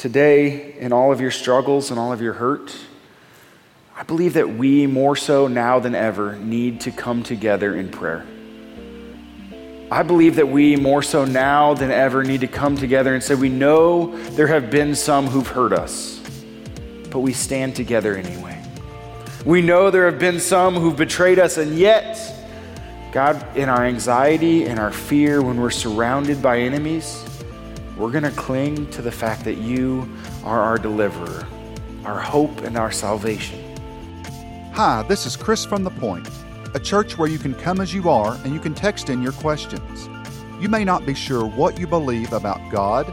today, in all of your struggles and all of your hurt, I believe that we, more so now than ever, need to come together in prayer. I believe that we, more so now than ever, need to come together and say, We know there have been some who've hurt us, but we stand together anyway. We know there have been some who've betrayed us, and yet, God, in our anxiety and our fear, when we're surrounded by enemies, we're going to cling to the fact that you are our deliverer, our hope, and our salvation. Hi, this is Chris from The Point, a church where you can come as you are and you can text in your questions. You may not be sure what you believe about God,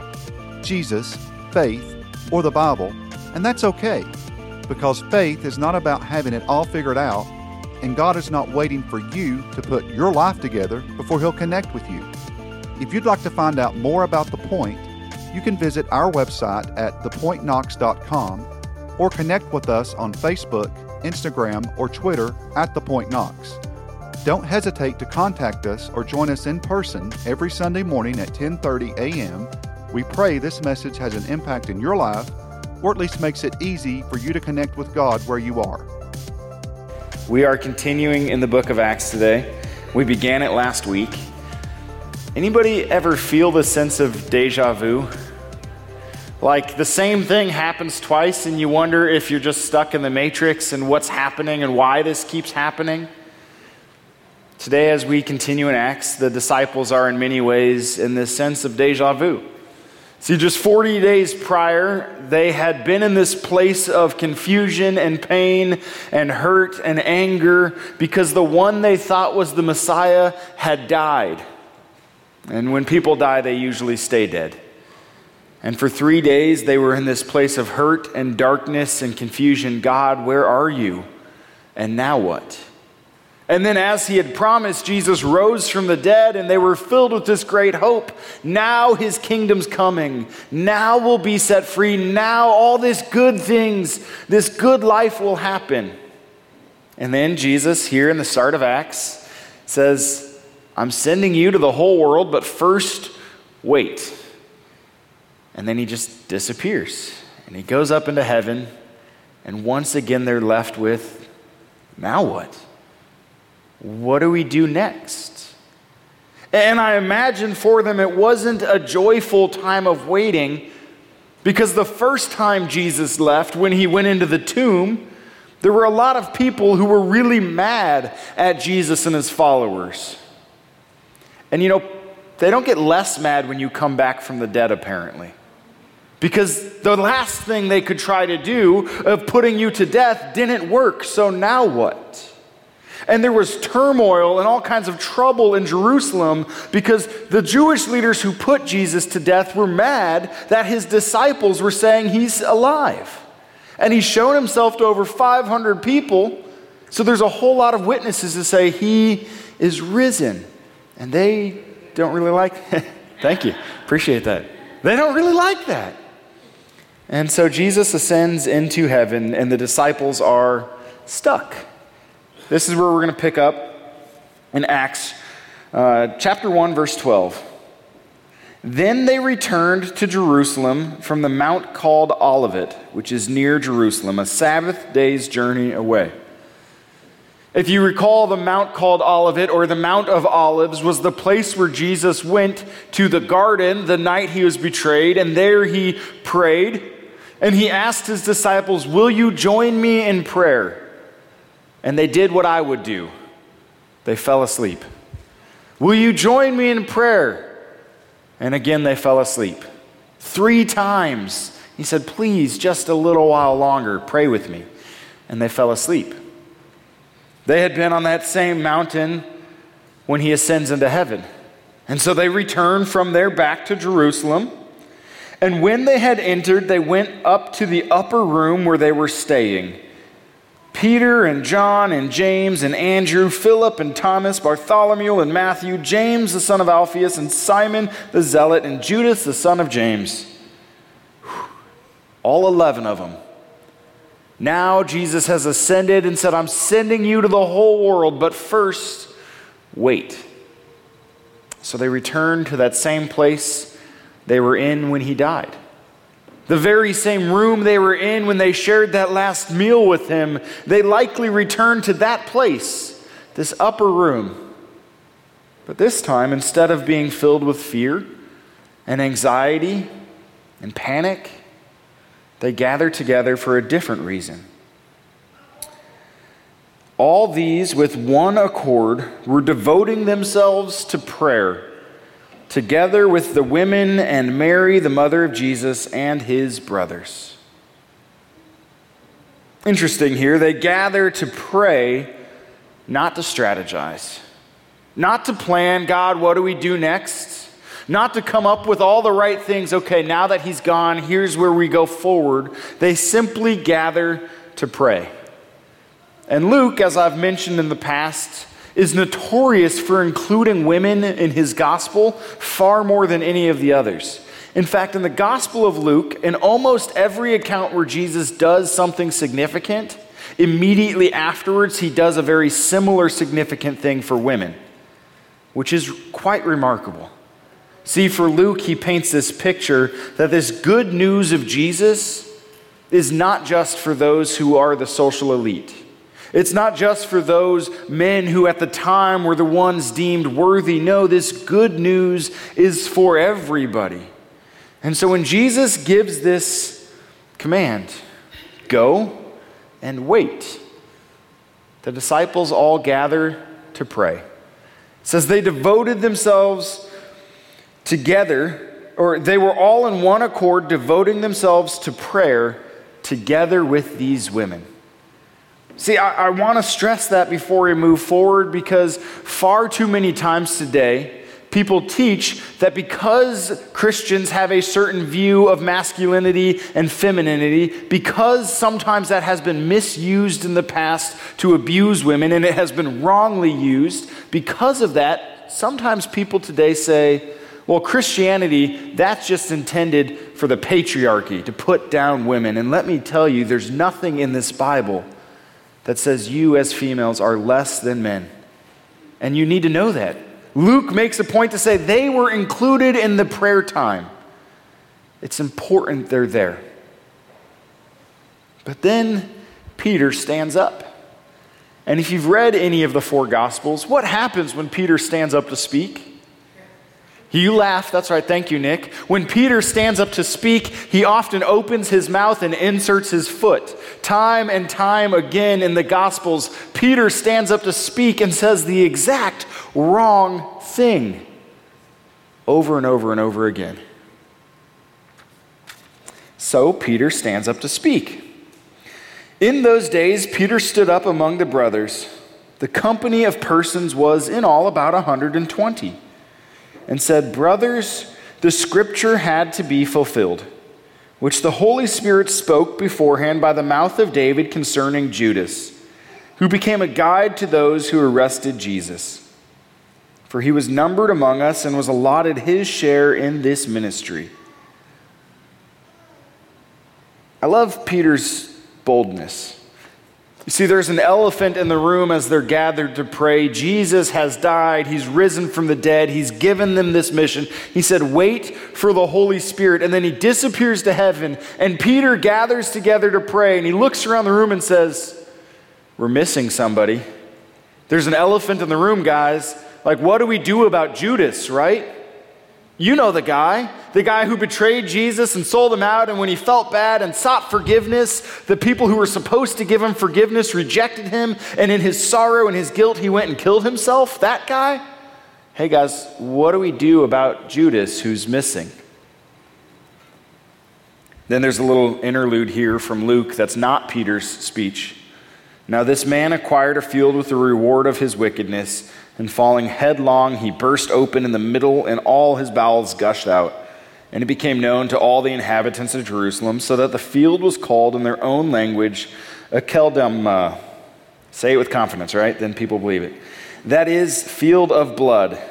Jesus, faith, or the Bible, and that's okay, because faith is not about having it all figured out, and God is not waiting for you to put your life together before He'll connect with you. If you'd like to find out more about The Point, you can visit our website at thepointknox.com or connect with us on Facebook Instagram, or Twitter at The Point Knox. Don't hesitate to contact us or join us in person every Sunday morning at 10:30 a.m. We pray this message has an impact in your life or at least makes it easy for you to connect with God where you are. We are continuing in the book of Acts today. We began it last week. Anybody ever feel the sense of deja vu? Like the same thing happens twice, and you wonder if you're just stuck in the matrix and what's happening and why this keeps happening. Today, as we continue in Acts, the disciples are in many ways in this sense of deja vu. See, just 40 days prior, they had been in this place of confusion and pain and hurt and anger because the one they thought was the Messiah had died. And when people die, they usually stay dead. And for three days, they were in this place of hurt and darkness and confusion. God, where are you? And now what? And then, as he had promised, Jesus rose from the dead, and they were filled with this great hope. Now his kingdom's coming. Now we'll be set free. Now all these good things, this good life will happen. And then Jesus, here in the start of Acts, says, I'm sending you to the whole world, but first, wait. And then he just disappears. And he goes up into heaven. And once again, they're left with now what? What do we do next? And I imagine for them it wasn't a joyful time of waiting because the first time Jesus left, when he went into the tomb, there were a lot of people who were really mad at Jesus and his followers. And you know, they don't get less mad when you come back from the dead, apparently. Because the last thing they could try to do of putting you to death didn't work. So now what? And there was turmoil and all kinds of trouble in Jerusalem because the Jewish leaders who put Jesus to death were mad that his disciples were saying he's alive. And he's shown himself to over 500 people. So there's a whole lot of witnesses to say he is risen. And they don't really like that. Thank you. Appreciate that. They don't really like that. And so Jesus ascends into heaven, and the disciples are stuck. This is where we're going to pick up in Acts uh, chapter 1, verse 12. Then they returned to Jerusalem from the mount called Olivet, which is near Jerusalem, a Sabbath day's journey away. If you recall, the mount called Olivet, or the Mount of Olives, was the place where Jesus went to the garden the night he was betrayed, and there he prayed. And he asked his disciples, Will you join me in prayer? And they did what I would do they fell asleep. Will you join me in prayer? And again, they fell asleep. Three times, he said, Please, just a little while longer, pray with me. And they fell asleep. They had been on that same mountain when he ascends into heaven. And so they returned from there back to Jerusalem. And when they had entered, they went up to the upper room where they were staying. Peter and John and James and Andrew, Philip and Thomas, Bartholomew and Matthew, James the son of Alphaeus, and Simon the Zealot, and Judas the son of James. All 11 of them. Now Jesus has ascended and said, I'm sending you to the whole world, but first, wait. So they returned to that same place they were in when he died. the very same room they were in when they shared that last meal with him. They likely returned to that place, this upper room. But this time, instead of being filled with fear and anxiety and panic, they gathered together for a different reason. All these, with one accord, were devoting themselves to prayer, together with the women and Mary, the mother of Jesus, and his brothers. Interesting here, they gather to pray, not to strategize, not to plan, God, what do we do next? Not to come up with all the right things. Okay, now that he's gone, here's where we go forward. They simply gather to pray. And Luke, as I've mentioned in the past, is notorious for including women in his gospel far more than any of the others. In fact, in the Gospel of Luke, in almost every account where Jesus does something significant, immediately afterwards he does a very similar significant thing for women, which is quite remarkable. See, for Luke, he paints this picture that this good news of Jesus is not just for those who are the social elite. It's not just for those men who at the time were the ones deemed worthy. No, this good news is for everybody. And so when Jesus gives this command, go and wait, the disciples all gather to pray. It says they devoted themselves together, or they were all in one accord, devoting themselves to prayer together with these women. See, I, I want to stress that before we move forward because far too many times today, people teach that because Christians have a certain view of masculinity and femininity, because sometimes that has been misused in the past to abuse women and it has been wrongly used, because of that, sometimes people today say, well, Christianity, that's just intended for the patriarchy, to put down women. And let me tell you, there's nothing in this Bible that says you as females are less than men. And you need to know that. Luke makes a point to say they were included in the prayer time. It's important they're there. But then Peter stands up. And if you've read any of the four Gospels, what happens when Peter stands up to speak? You laugh. That's right. Thank you, Nick. When Peter stands up to speak, he often opens his mouth and inserts his foot. Time and time again in the Gospels, Peter stands up to speak and says the exact wrong thing over and over and over again. So Peter stands up to speak. In those days, Peter stood up among the brothers. The company of persons was in all about a 120 and said, Brothers, the scripture had to be fulfilled, which the Holy Spirit spoke beforehand by the mouth of David concerning Judas, who became a guide to those who arrested Jesus. For he was numbered among us and was allotted his share in this ministry. I love Peter's boldness. You see, there's an elephant in the room as they're gathered to pray. Jesus has died. He's risen from the dead. He's given them this mission. He said, Wait for the Holy Spirit. And then he disappears to heaven. And Peter gathers together to pray. And he looks around the room and says, We're missing somebody. There's an elephant in the room, guys. Like, what do we do about Judas, right? You know the guy, the guy who betrayed Jesus and sold him out, and when he felt bad and sought forgiveness, the people who were supposed to give him forgiveness rejected him, and in his sorrow and his guilt, he went and killed himself. That guy? Hey guys, what do we do about Judas who's missing? Then there's a little interlude here from Luke that's not Peter's speech. Now, this man acquired a field with the reward of his wickedness and falling headlong, he burst open in the middle, and all his bowels gushed out. And it became known to all the inhabitants of Jerusalem, so that the field was called in their own language Akeldama. Say it with confidence, right? Then people believe it. That is, field of blood.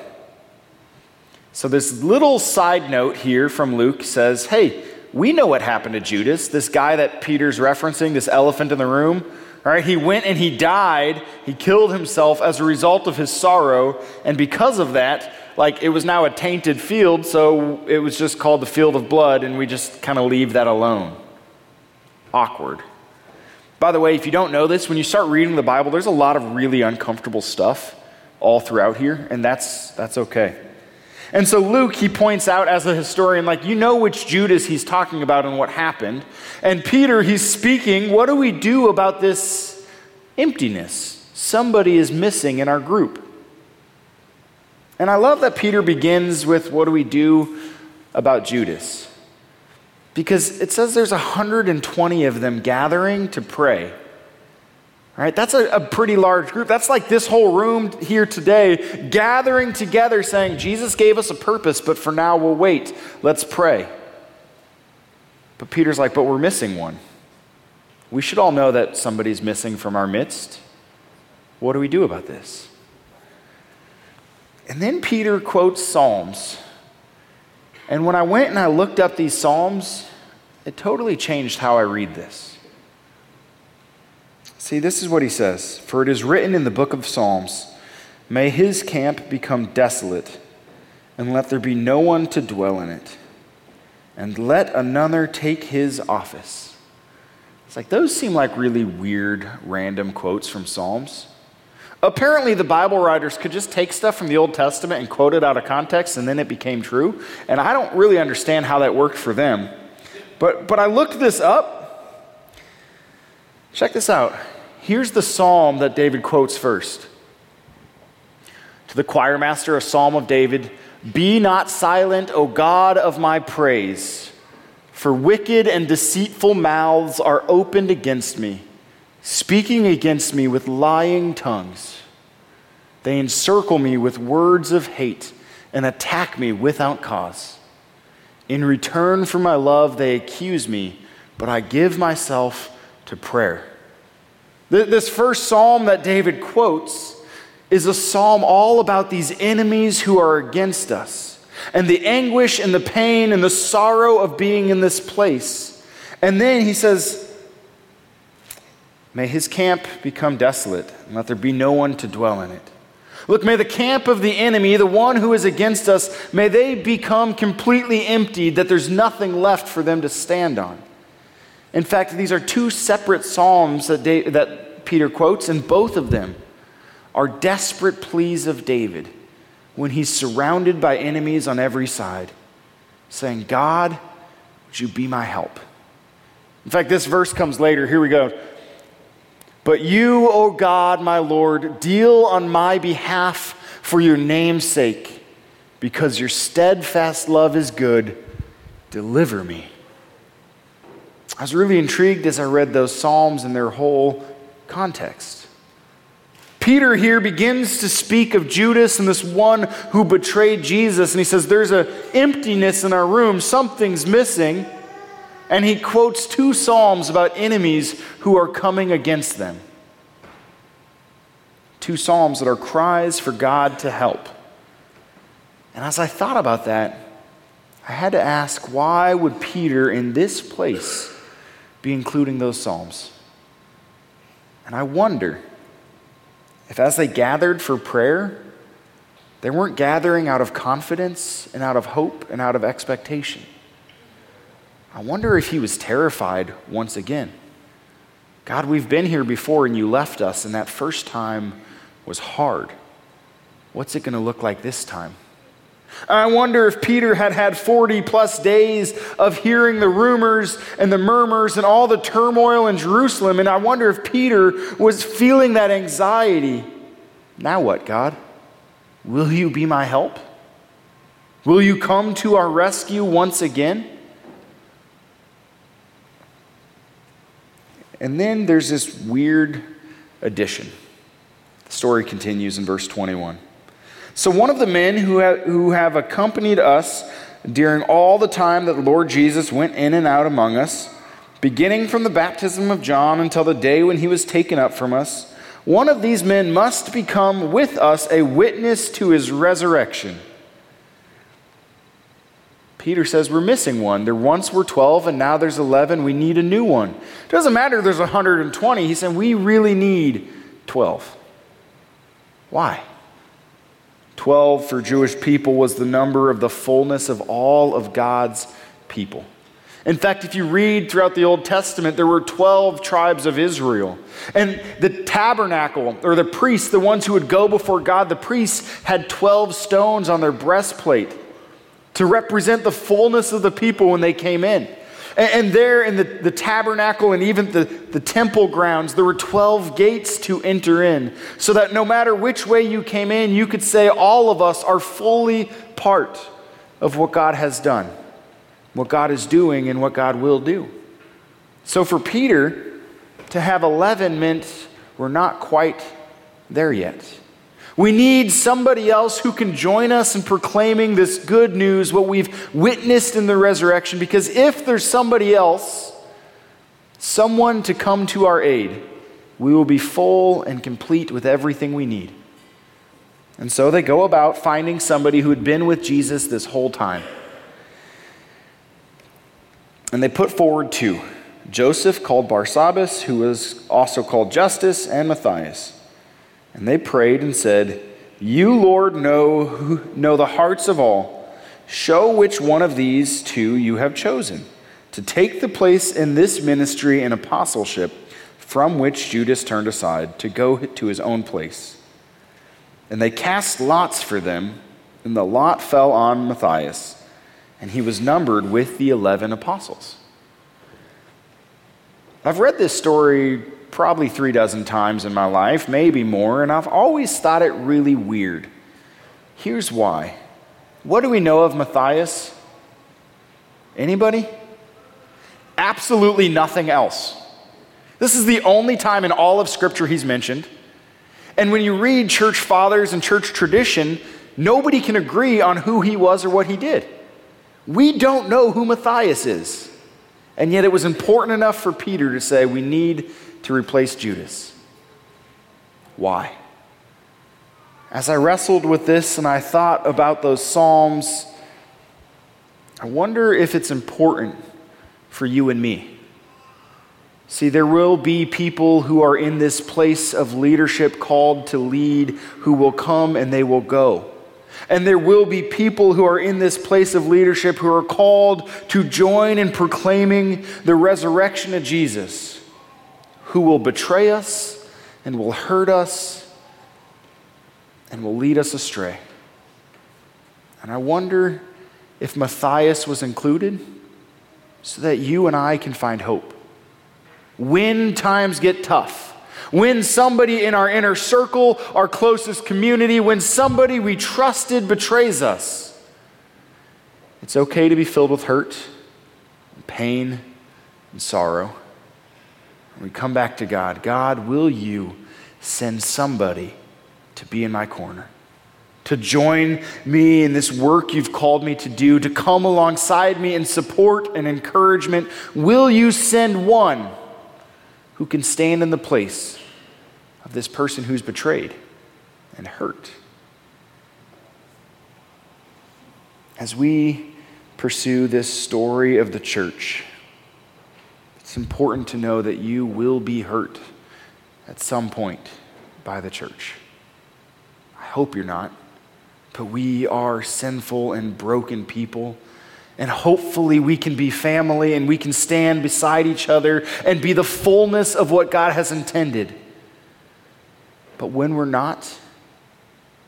So, this little side note here from Luke says, hey, we know what happened to Judas, this guy that Peter's referencing, this elephant in the room. All right, he went and he died. He killed himself as a result of his sorrow. And because of that, like it was now a tainted field, so it was just called the field of blood, and we just kind of leave that alone. Awkward. By the way, if you don't know this, when you start reading the Bible, there's a lot of really uncomfortable stuff all throughout here, and that's, that's okay. And so Luke, he points out as a historian, like, you know which Judas he's talking about and what happened. And Peter, he's speaking, what do we do about this emptiness? Somebody is missing in our group. And I love that Peter begins with, what do we do about Judas? Because it says there's 120 of them gathering to pray. All right, that's a, a, pretty large group. That's like this whole room here today gathering together saying, Jesus gave us a purpose, but for now we'll wait. Let's pray. But Peter's like, but we're missing one. We should all know that somebody's missing from our midst. What do we do about this? And then Peter quotes Psalms. And when I went and I looked up these Psalms, it totally changed how I read this. See, this is what he says For it is written in the book of Psalms, May his camp become desolate, and let there be no one to dwell in it, and let another take his office. It's like those seem like really weird, random quotes from Psalms. Apparently, the Bible writers could just take stuff from the Old Testament and quote it out of context, and then it became true. And I don't really understand how that worked for them. But, but I looked this up. Check this out. Here's the psalm that David quotes first. To the choir master, a psalm of David Be not silent, O God of my praise, for wicked and deceitful mouths are opened against me, speaking against me with lying tongues. They encircle me with words of hate and attack me without cause. In return for my love, they accuse me, but I give myself to prayer. This first psalm that David quotes is a psalm all about these enemies who are against us and the anguish and the pain and the sorrow of being in this place. And then he says, May his camp become desolate, and let there be no one to dwell in it. Look, may the camp of the enemy, the one who is against us, may they become completely emptied, that there's nothing left for them to stand on. In fact, these are two separate Psalms that, that Peter quotes, and both of them are desperate pleas of David when he's surrounded by enemies on every side, saying, God, would you be my help? In fact, this verse comes later. Here we go. But you, O God, my Lord, deal on my behalf for your name's sake, because your steadfast love is good. Deliver me. I was really intrigued as I read those Psalms in their whole context. Peter here begins to speak of Judas and this one who betrayed Jesus, and he says, There's an emptiness in our room, something's missing. And he quotes two Psalms about enemies who are coming against them. Two Psalms that are cries for God to help. And as I thought about that, I had to ask why would Peter in this place be including those Psalms. And I wonder if as they gathered for prayer, they weren't gathering out of confidence and out of hope and out of expectation. I wonder if he was terrified once again. God, we've been here before and you left us, and that first time was hard. What's it going to look like this time? I wonder if Peter had had 40 plus days of hearing the rumors and the murmurs and all the turmoil in Jerusalem. And I wonder if Peter was feeling that anxiety. Now what, God? Will you be my help? Will you come to our rescue once again? And then there's this weird addition. The story continues in verse 21. So, one of the men who have, who have accompanied us during all the time that the Lord Jesus went in and out among us, beginning from the baptism of John until the day when he was taken up from us, one of these men must become with us a witness to his resurrection. Peter says we're missing one. There once were 12 and now there's 11. We need a new one. It doesn't matter there's 120. He's saying we really need 12. Why? 12 for Jewish people was the number of the fullness of all of God's people. In fact, if you read throughout the Old Testament, there were 12 tribes of Israel. And the tabernacle, or the priests, the ones who would go before God, the priests had 12 stones on their breastplate to represent the fullness of the people when they came in. And, there in the, the tabernacle and even the, the temple grounds, there were 12 gates to enter in, so that no matter which way you came in, you could say, All of us are fully part of what God has done, what God is doing, and what God will do. So for Peter, to have 11 meant we're not quite there yet. We need somebody else who can join us in proclaiming this good news, what we've witnessed in the resurrection, because if there's somebody else, someone to come to our aid, we will be full and complete with everything we need. And so they go about finding somebody who had been with Jesus this whole time. And they put forward two Joseph, called Barsabbas, who was also called Justus, and Matthias. And they prayed and said, You, Lord, know, know the hearts of all. Show which one of these two you have chosen to take the place in this ministry and apostleship from which Judas turned aside to go to his own place. And they cast lots for them, and the lot fell on Matthias, and he was numbered with the eleven apostles. I've read this story probably three dozen times in my life, maybe more, and I've always thought it really weird. Here's why. What do we know of Matthias? Anybody? Absolutely nothing else. This is the only time in all of Scripture he's mentioned. And when you read church fathers and church tradition, nobody can agree on who he was or what he did. We don't know who Matthias is. And yet it was important enough for Peter to say, we need to replace Judas. Why? As I wrestled with this and I thought about those Psalms, I wonder if it's important for you and me. See, there will be people who are in this place of leadership called to lead who will come and they will go. And there will be people who are in this place of leadership who are called to join in proclaiming the resurrection of Jesus who will betray us and will hurt us and will lead us astray. And I wonder if Matthias was included so that you and I can find hope. When times get tough, when somebody in our inner circle, our closest community, when somebody we trusted betrays us, it's okay to be filled with hurt, and pain, and sorrow we come back to God God, will you send somebody to be in my corner? To join me in this work you've called me to do, to come alongside me in support and encouragement. Will you send one who can stand in the place of this person who's betrayed and hurt? As we pursue this story of the church, it's important to know that you will be hurt at some point by the church. I hope you're not, but we are sinful and broken people. And hopefully, we can be family and we can stand beside each other and be the fullness of what God has intended. But when we're not,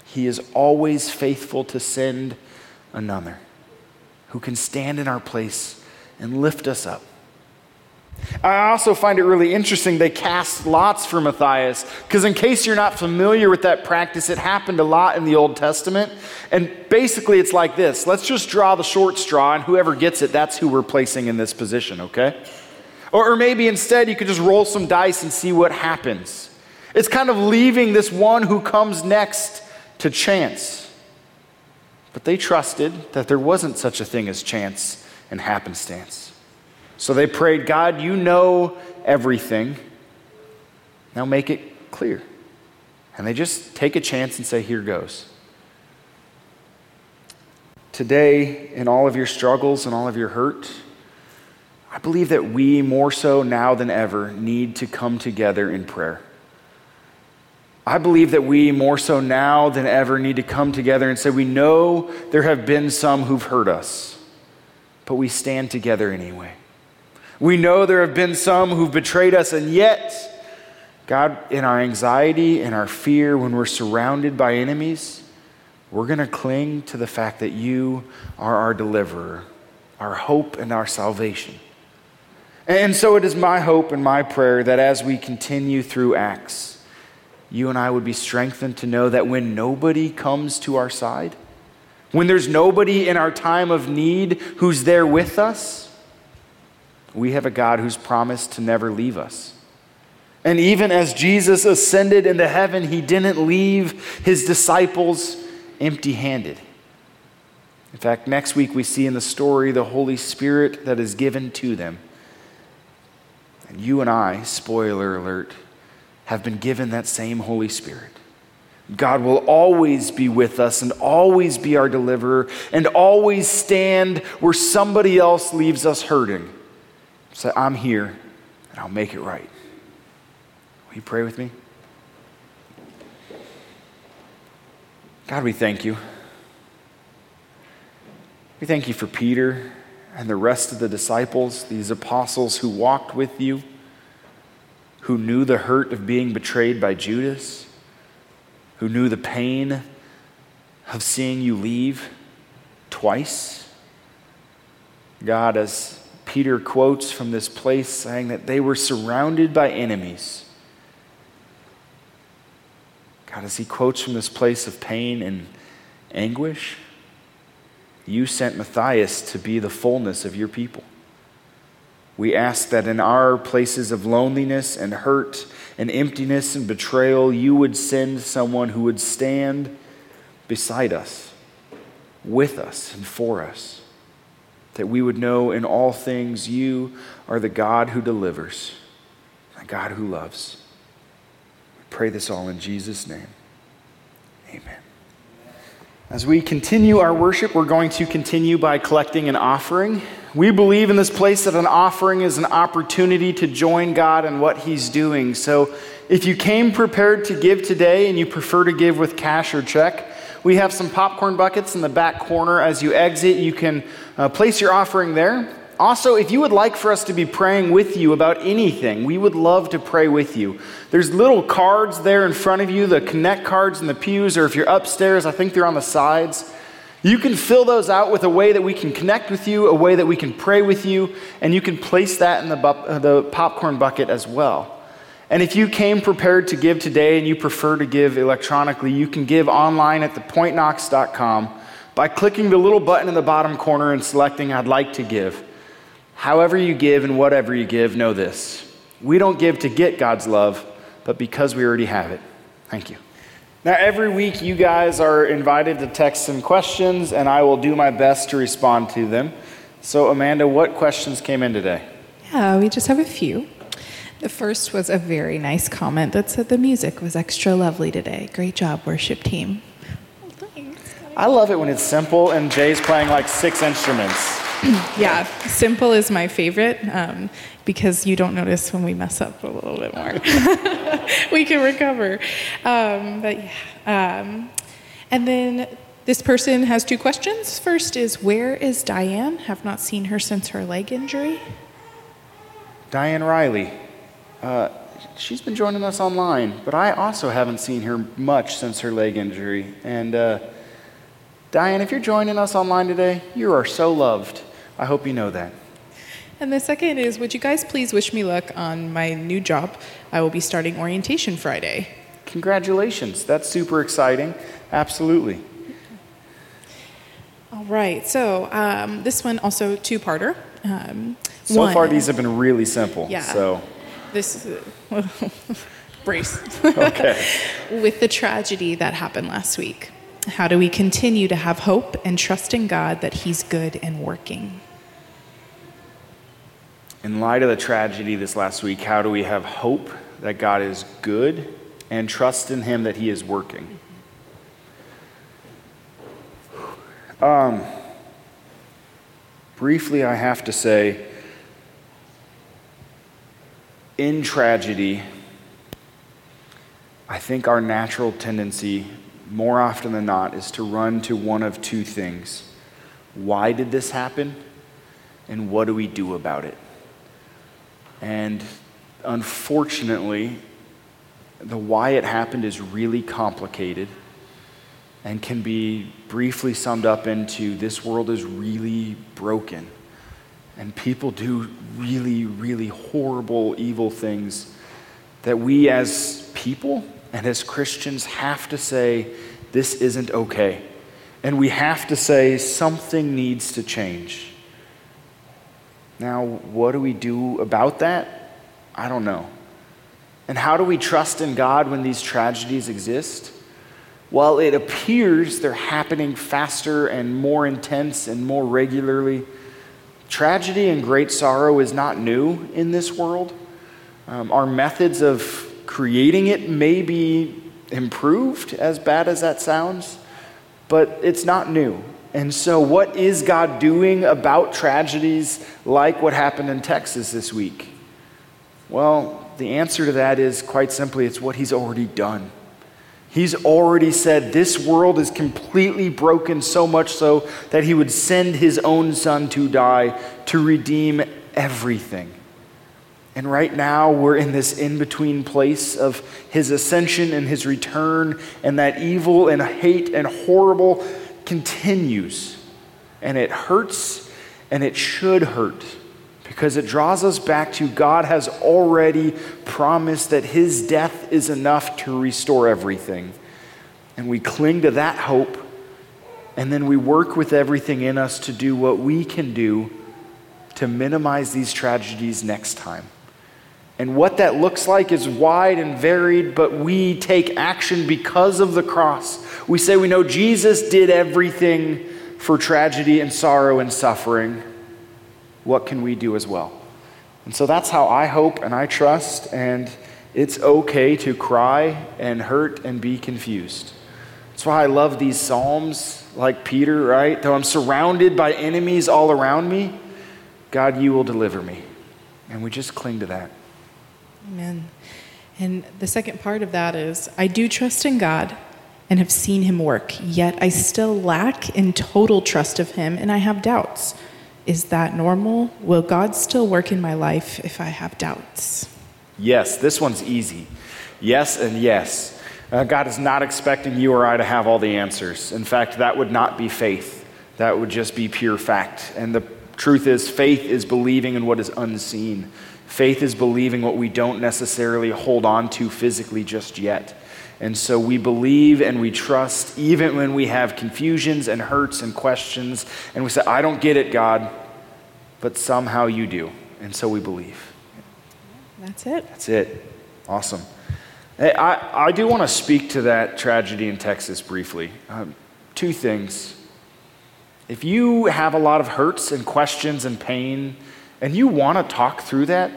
He is always faithful to send another who can stand in our place and lift us up. I also find it really interesting they cast lots for Matthias, because in case you're not familiar with that practice, it happened a lot in the Old Testament. And basically, it's like this let's just draw the short straw, and whoever gets it, that's who we're placing in this position, okay? Or, or maybe instead, you could just roll some dice and see what happens. It's kind of leaving this one who comes next to chance. But they trusted that there wasn't such a thing as chance and happenstance. So they prayed, God, you know everything. Now make it clear. And they just take a chance and say, Here goes. Today, in all of your struggles and all of your hurt, I believe that we, more so now than ever, need to come together in prayer. I believe that we, more so now than ever, need to come together and say, We know there have been some who've hurt us, but we stand together anyway. We know there have been some who've betrayed us, and yet, God, in our anxiety and our fear, when we're surrounded by enemies, we're going to cling to the fact that you are our deliverer, our hope and our salvation. And so it is my hope and my prayer that as we continue through Acts, you and I would be strengthened to know that when nobody comes to our side, when there's nobody in our time of need who's there with us, we have a God who's promised to never leave us. And even as Jesus ascended into heaven, he didn't leave his disciples empty handed. In fact, next week we see in the story the Holy Spirit that is given to them. And you and I, spoiler alert, have been given that same Holy Spirit. God will always be with us and always be our deliverer and always stand where somebody else leaves us hurting. Say, I'm here and I'll make it right. Will you pray with me? God, we thank you. We thank you for Peter and the rest of the disciples, these apostles who walked with you, who knew the hurt of being betrayed by Judas, who knew the pain of seeing you leave twice. God, as Peter quotes from this place, saying that they were surrounded by enemies God, as he quotes from this place of pain and anguish, you sent Matthias to be the fullness of your people. We ask that in our places of loneliness and hurt and emptiness and betrayal, you would send someone who would stand beside us, with us, and for us. That we would know in all things you are the God who delivers, the God who loves. We pray this all in Jesus' name. Amen. As we continue our worship, we're going to continue by collecting an offering. We believe in this place that an offering is an opportunity to join God in what He's doing. So if you came prepared to give today and you prefer to give with cash or check, we have some popcorn buckets in the back corner. As you exit, you can uh, place your offering there. Also, if you would like for us to be praying with you about anything, we would love to pray with you. There's little cards there in front of you, the connect cards in the pews, or if you're upstairs, I think they're on the sides. You can fill those out with a way that we can connect with you, a way that we can pray with you, and you can place that in the, bu- uh, the popcorn bucket as well. And if you came prepared to give today and you prefer to give electronically, you can give online at thepointknox.com by clicking the little button in the bottom corner and selecting I'd like to give. However, you give and whatever you give, know this. We don't give to get God's love, but because we already have it. Thank you. Now, every week, you guys are invited to text some questions, and I will do my best to respond to them. So, Amanda, what questions came in today? Yeah, we just have a few. The first was a very nice comment that said the music was extra lovely today. Great job, worship team. Thanks. I love it when it's simple and Jay's playing like six instruments. yeah, simple is my favorite um, because you don't notice when we mess up a little bit more. we can recover. Um, but yeah. Um, and then this person has two questions. First is Where is Diane? Have not seen her since her leg injury. Diane Riley. Uh, she's been joining us online, but I also haven't seen her much since her leg injury. And uh, Diane, if you're joining us online today, you are so loved. I hope you know that. And the second is Would you guys please wish me luck on my new job? I will be starting orientation Friday. Congratulations. That's super exciting. Absolutely. All right. So um, this one also two parter. Um, so one, far, these have been really simple. Yeah. So this uh, brace. okay. With the tragedy that happened last week, how do we continue to have hope and trust in God that He's good and working? In light of the tragedy this last week, how do we have hope that God is good and trust in Him that He is working? Um, briefly, I have to say, in tragedy, I think our natural tendency, more often than not, is to run to one of two things why did this happen? And what do we do about it? And unfortunately, the why it happened is really complicated and can be briefly summed up into this world is really broken. And people do really, really horrible, evil things that we as people and as Christians have to say, this isn't okay. And we have to say, something needs to change. Now, what do we do about that? I don't know. And how do we trust in God when these tragedies exist? Well, it appears they're happening faster and more intense and more regularly. Tragedy and great sorrow is not new in this world. Um, our methods of creating it may be improved, as bad as that sounds, but it's not new. And so, what is God doing about tragedies like what happened in Texas this week? Well, the answer to that is quite simply it's what He's already done. He's already said this world is completely broken, so much so that He would send His own Son to die to redeem everything. And right now, we're in this in between place of his ascension and his return, and that evil and hate and horrible continues. And it hurts, and it should hurt because it draws us back to God has already promised that his is enough to restore everything. And we cling to that hope, and then we work with everything in us to do what we can do to minimize these tragedies next time. And what that looks like is wide and varied, but we take action because of the cross. We say we know Jesus did everything for tragedy and sorrow and suffering. What can we do as well? And so that's how I hope and I trust, and it's okay to cry and hurt and be confused. That's why I love these Psalms, like Peter, right? Though I'm surrounded by enemies all around me, God, you will deliver me. And we just cling to that. Amen. And the second part of that is I do trust in God and have seen him work, yet I still lack in total trust of him and I have doubts. Is that normal? Will God still work in my life if I have doubts? Yes, this one's easy. Yes, and yes. Uh, God is not expecting you or I to have all the answers. In fact, that would not be faith, that would just be pure fact. And the truth is, faith is believing in what is unseen. Faith is believing what we don't necessarily hold on to physically just yet. And so we believe and we trust even when we have confusions and hurts and questions. And we say, I don't get it, God, but somehow you do. And so we believe. That's it. That's it. Awesome. Hey, I, I do want to speak to that tragedy in Texas briefly. Um, two things. If you have a lot of hurts and questions and pain, and you want to talk through that,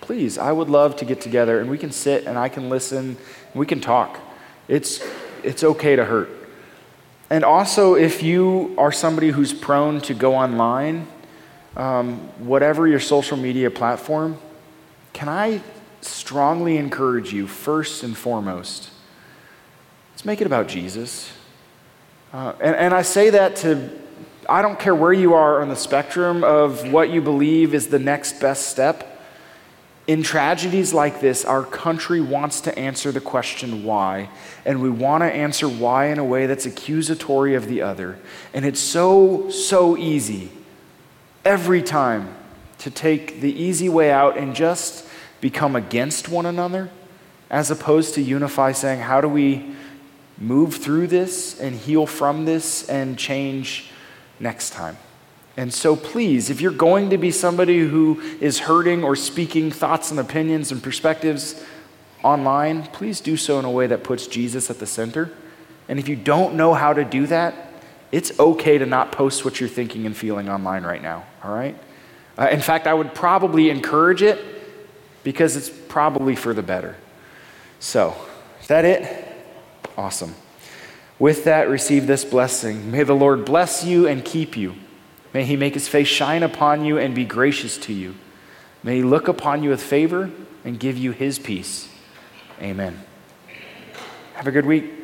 please, I would love to get together and we can sit and I can listen and we can talk. It's, it's okay to hurt. And also, if you are somebody who's prone to go online, um, whatever your social media platform, can I strongly encourage you, first and foremost, let's make it about Jesus. Uh, and, and I say that to I don't care where you are on the spectrum of what you believe is the next best step. In tragedies like this, our country wants to answer the question why, and we want to answer why in a way that's accusatory of the other. And it's so, so easy every time to take the easy way out and just become against one another, as opposed to unify, saying, How do we move through this and heal from this and change? next time. And so, please, if you're going to be somebody who is hurting or speaking thoughts and opinions and perspectives online, please do so in a way that puts Jesus at the center. And if you don't know how to do that, it's okay to not post what you're thinking and feeling online right now, all right? Uh, in fact, I would probably encourage it because it's probably for the better. So, is that it? Awesome. With that, receive this blessing. May the Lord bless you and keep you. May he make his face shine upon you and be gracious to you. May he look upon you with favor and give you his peace. Amen. Have a good week.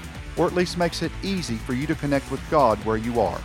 or at least makes it easy for you to connect with God where you are.